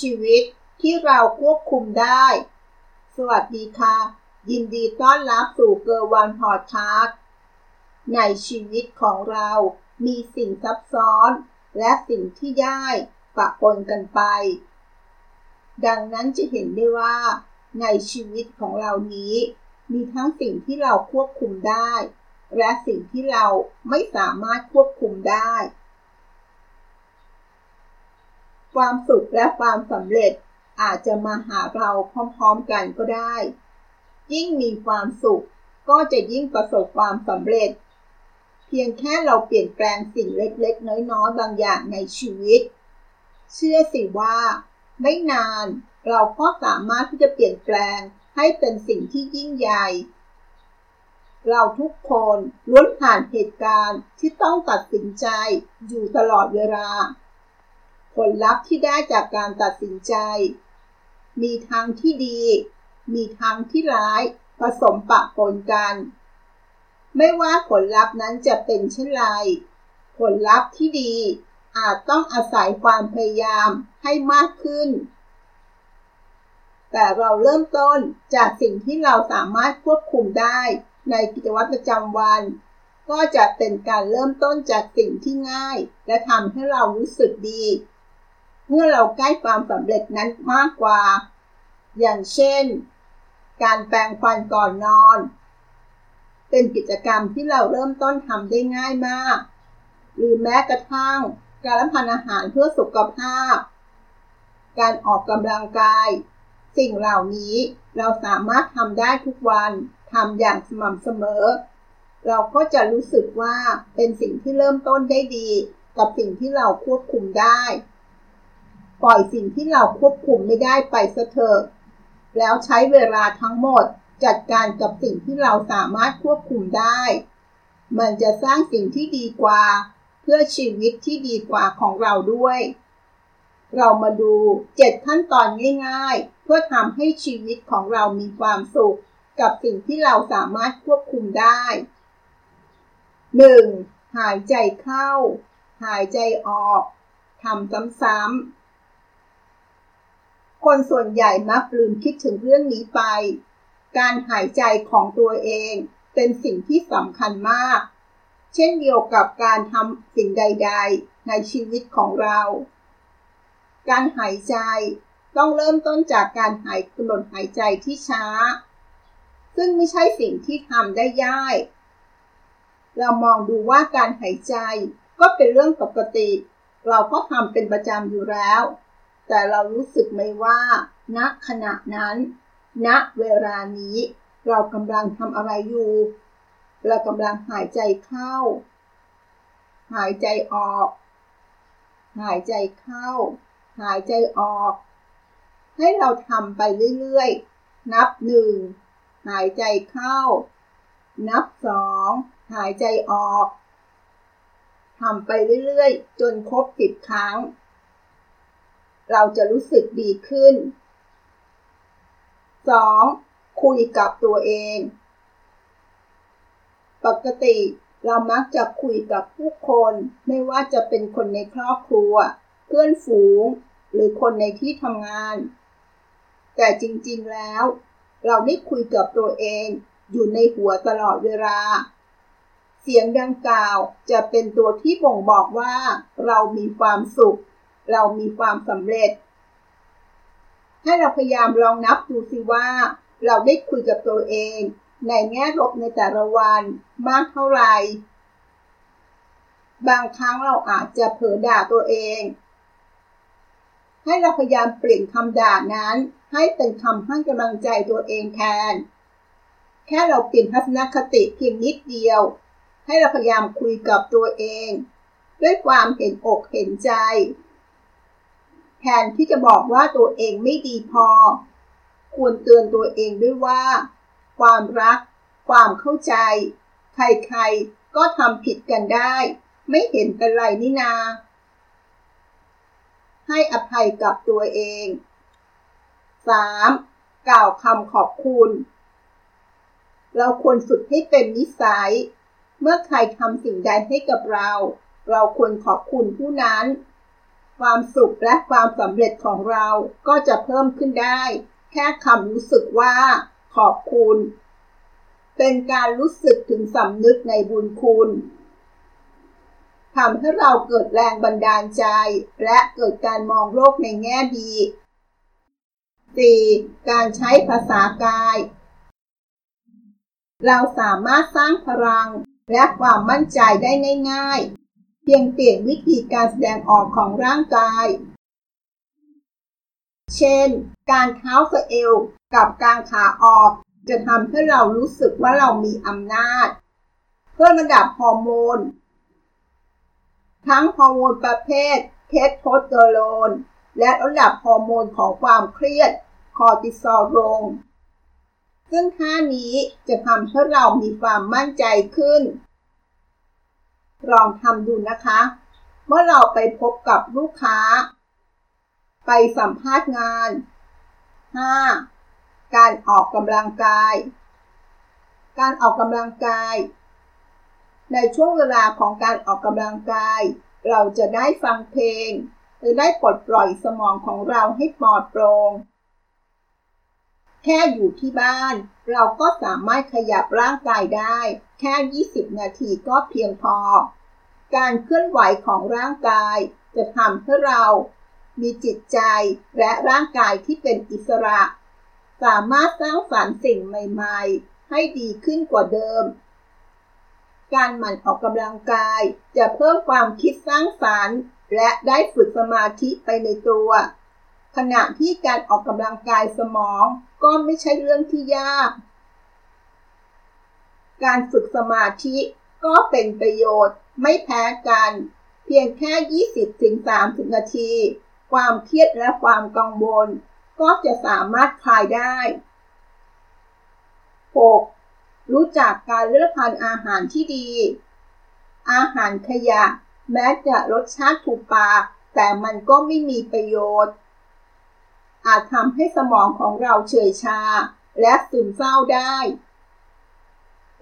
ชีวิตที่เราควบคุมได้ สวัสดีค่ะ ยินดีต้อนรับสู่เกอร์วันพอดคาสต์ในชีวิตของเรามีสิ่งซับซ้อน และสิ่งที่ได้ปะปนกันไป ดังนั้นจะเห็นได้ว่า ในชีวิตของเรานี้ มีทั้งสิ่งที่เราควบคุมได้ และสิ่งที่เราไม่สามารถควบคุมได้ ความสุขและความสำเร็จอาจจะมาหาเราพร้อมๆกันก็ได้ ยิ่งมีความสุข ก็จะยิ่งประสบความสำเร็จ เพียงแค่เราเปลี่ยนแปลงสิ่งเล็กๆ น้อยๆ บางอย่างในชีวิต เชื่อสิว่า ไม่นานเราก็สามารถที่จะเปลี่ยนแปลงให้เป็นสิ่งที่ยิ่งใหญ่ เราทุกคนล้วนผ่านเหตุการณ์ที่ต้องตัดสินใจอยู่ตลอดเวลา ผลลัพธ์ที่ได้จากการตัดสินใจ มีทางที่ดี มีทางที่ร้าย ผสมปะปนกัน ไม่ว่าผลลัพธ์นั้นจะเป็นเช่นไร ผลลัพธ์ที่ดีอาจต้องอาศัยความพยายามให้มากขึ้น แต่เราเริ่มต้นจากสิ่งที่เราสามารถควบคุมได้ในกิจวัตรประจำวัน ก็จะเป็นการเริ่มต้นจากสิ่งที่ง่าย และทำให้เรารู้สึกดี เมื่อเราใกล้ความสำเร็จนั้นมากกว่า อย่างเช่น การแปรงฟันก่อนนอน เป็นกิจกรรมที่เราเริ่มต้นทำได้ง่ายมาก หรือแม้กระทั่ง การรับประทานอาหารเพื่อสุขภาพ การออกกำลังกาย สิ่งเหล่านี้เราสามารถทำได้ทุกวันทำอย่างสม่ำเสมอ เราก็จะรู้สึกว่าเป็นสิ่งที่เริ่มต้นได้ดี กับสิ่งที่เราควบคุมได้ ปล่อยสิ่งที่เราควบคุมไม่ได้ไปซะเถอะแล้วใช้เวลาทั้งหมดจัดการกับสิ่งที่เราสามารถควบคุมได้ มันจะสร้างสิ่งที่ดีกว่า เพื่อชีวิตที่ดีกว่าของเราด้วย เรามาดูเจ็ดขั้นตอนง่าย ๆ เพื่อทำให้ชีวิตของเรามีความสุข กับสิ่งที่เราสามารถควบคุมได้ 1. หายใจเข้า หายใจออกทำซ้ำๆ คนส่วนใหญ่มักลืมคิดถึงเรื่องนี้ไป การหายใจของตัวเองเป็นสิ่งที่สำคัญมาก เช่นเดียวกับการทำสิ่งใด ๆ ในชีวิตของเรา การหายใจต้องเริ่มต้นจากการหายกำหนดหายใจที่ช้า ซึ่งไม่ใช่สิ่งที่ทำได้ยากเรามองดูว่าการหายใจก็เป็นเรื่องปกติ เราก็ทำเป็นประจำอยู่แล้ว แต่เรารู้สึกไหมว่า ณขณะนั้น ณเวลานี้ เรากำลังทำอะไรอยู่ เรากำลังหายใจเข้า หายใจออก หายใจเข้า หายใจออก ให้เราทำไปเรื่อยๆ นับหนึ่งหายใจเข้า นับสองหายใจออกทำไปเรื่อยๆ จนครบสิบครั้ง เราจะรู้สึกดีขึ้น 2. คุยกับตัวเอง ปกติเรามักจะคุยกับผู้คนไม่ว่าจะเป็นคนในครอบครัว เพื่อนฝูง หรือคนในที่ทำงาน แต่จริงๆแล้ว เราได้คุยกับตัวเองอยู่ในหัวตลอดเวลา เสียงดังกล่าวจะเป็นตัวที่บ่งบอกว่า เรามีความสุข เรามีความสำเร็จ ให้เราพยายามลองนับดูสิว่า เราได้คุยกับตัวเอง ในแง่ลบในแต่ละวันมากเท่าไหร่ บางครั้งเราอาจจะเผลอด่าตัวเอง ให้เราพยายามเปลี่ยนคำด่านั้น ให้เป็นคำให้กำลังใจตัวเองแทน แค่เราเปลี่ยนทัศนคติเพียงนิดเดียว ให้เราพยายามคุยกับตัวเองด้วยความเห็นอกเห็นใจ แทนที่จะบอกว่าตัวเองไม่ดีพอ ควรเตือนตัวเองด้วยว่า ความรัก ความเข้าใจ ใครๆ ก็ทำผิดกันได้ ไม่เห็นเป็นไรนี่นา ให้อภัยกับตัวเอง 3. กล่าวคำขอบคุณ เราควรฝึกให้เป็นนิสัย เมื่อใครทำสิ่งใดให้กับเรา เราควรขอบคุณผู้นั้น ความสุขและความสำเร็จของเราก็จะเพิ่มขึ้นได้ แค่คำรู้สึกว่า ขอบคุณ เป็นการรู้สึกถึงสำนึกในบุญคุณทำให้เราเกิดแรงบันดาลใจ และเกิดการมองโลกในแง่ดี 4. การใช้ภาษากาย เราสามารถสร้างพลังและความมั่นใจได้ง่าย เพียงเปลี่ยนวิธีการแสดงออกของร่างกาย เช่น การเท้าสะเอวกับกางขาออก จะทำให้เรารู้สึกว่าเรามีอำนาจ เพิ่มระดับฮอร์โมน ทั้งฮอร์โมนประเภทเทสโทสเตอโรนและระดับฮอร์โมนของความเครียด คอร์ติซอลลง ซึ่งท่านี้จะทำให้เรามีความมั่นใจขึ้น ลองทำดูนะคะ เมื่อเราไปพบกับลูกค้า ไปสัมภาษณ์งาน 5. การออกกำลังกาย การออกกำลังกาย ในช่วงเวลาของการออกกำลังกาย เราจะได้ฟังเพลง หรือได้ปลดปล่อยสมองของเราให้ปลอดโปร่งแค่อยู่ที่บ้าน เราก็สามารถขยับร่างกายได้ แค่ 20 นาทีก็เพียงพอ การเคลื่อนไหวของร่างกาย จะทำให้เรา มีจิตใจและร่างกายที่เป็นอิสระ สามารถสร้างสรรค์สิ่งใหม่ๆ ให้ดีขึ้นกว่าเดิม การหมั่นออกกำลังกายจะเพิ่มความคิดสร้างสรรค์และได้ฝึกสมาธิไปในตัว ขณะที่การออกกำลังกายสมองก็ไม่ใช่เรื่องที่ยาก การฝึกสมาธิ ก็เป็นประโยชน์ไม่แพ้กัน เพียงแค่ 20-30 นาที ความเครียดและความกังวล ก็จะสามารถคลายได้ 6. รู้จักการเลือกทานอาหารที่ดี อาหารขยะ แม้จะรสชาติถูกปาก แต่มันก็ไม่มีประโยชน์ อาจทำให้สมองของเราเฉยชา และซึมเศร้าได้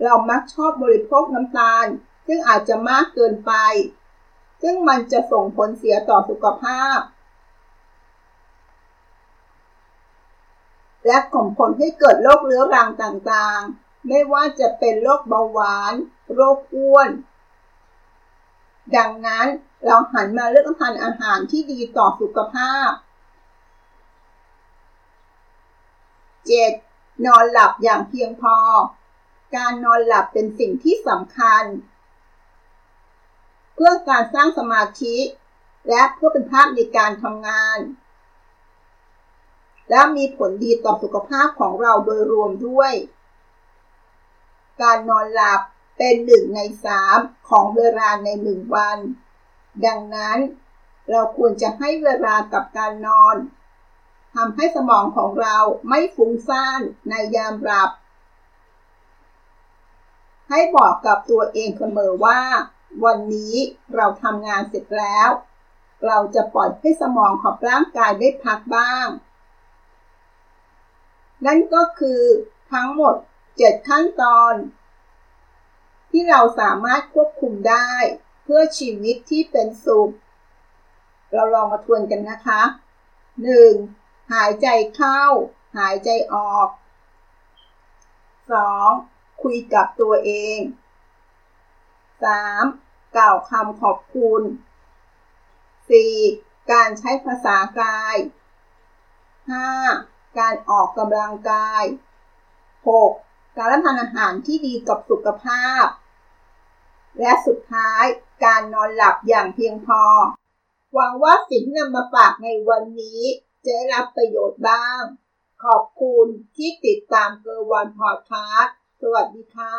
เรามักชอบบริโภคน้ำตาล ซึ่งอาจจะมากเกินไป ซึ่งมันจะส่งผลเสียต่อสุขภาพ และก่อผลให้เกิดโรคเรื้อรังต่างๆ ไม่ว่าจะเป็นโรคเบาหวาน โรคอ้วน ดังนั้นเราหันมาเลือกทานอาหารที่ดีต่อสุขภาพ 7. นอนหลับอย่างเพียงพอ การนอนหลับเป็นสิ่งที่สำคัญ เพื่อการสร้างสมาธิ และเพื่อเป็นภาพในการทำงาน และมีผลดีต่อสุขภาพของเราโดยรวมด้วย การนอนหลับเป็นหนึ่งในสามของเวลาในหนึ่งวัน ดังนั้นเราควรจะให้เวลากับการนอนทำให้สมองของเราไม่ฟุ้งซ่านในยามหลับ ให้บอกกับตัวเองเสมอว่า วันนี้เราทำงานเสร็จแล้ว เราจะปล่อยให้สมองของร่างกายได้พักบ้าง นั่นก็คือทั้งหมด 7 ขั้นตอน ที่เราสามารถควบคุมได้ เพื่อชีวิตที่เป็นสุข เราลองมาทวนกันนะคะ 1. หายใจเข้า หายใจออก 2. คุยกับตัวเอง 3. กล่าวคำขอบคุณ 4. การใช้ภาษากาย 5. การออกกำลังกาย 6. การรับประทานอาหารที่ดีกับสุขภาพ และสุดท้ายการนอนหลับอย่างเพียงพอ หวังว่าสิ่งที่นำมาฝากในวันนี้จะได้รับประโยชน์บ้าง ขอบคุณที่ติดตามเกอร์วันพอดคาสต์ สวัสดีค่ะ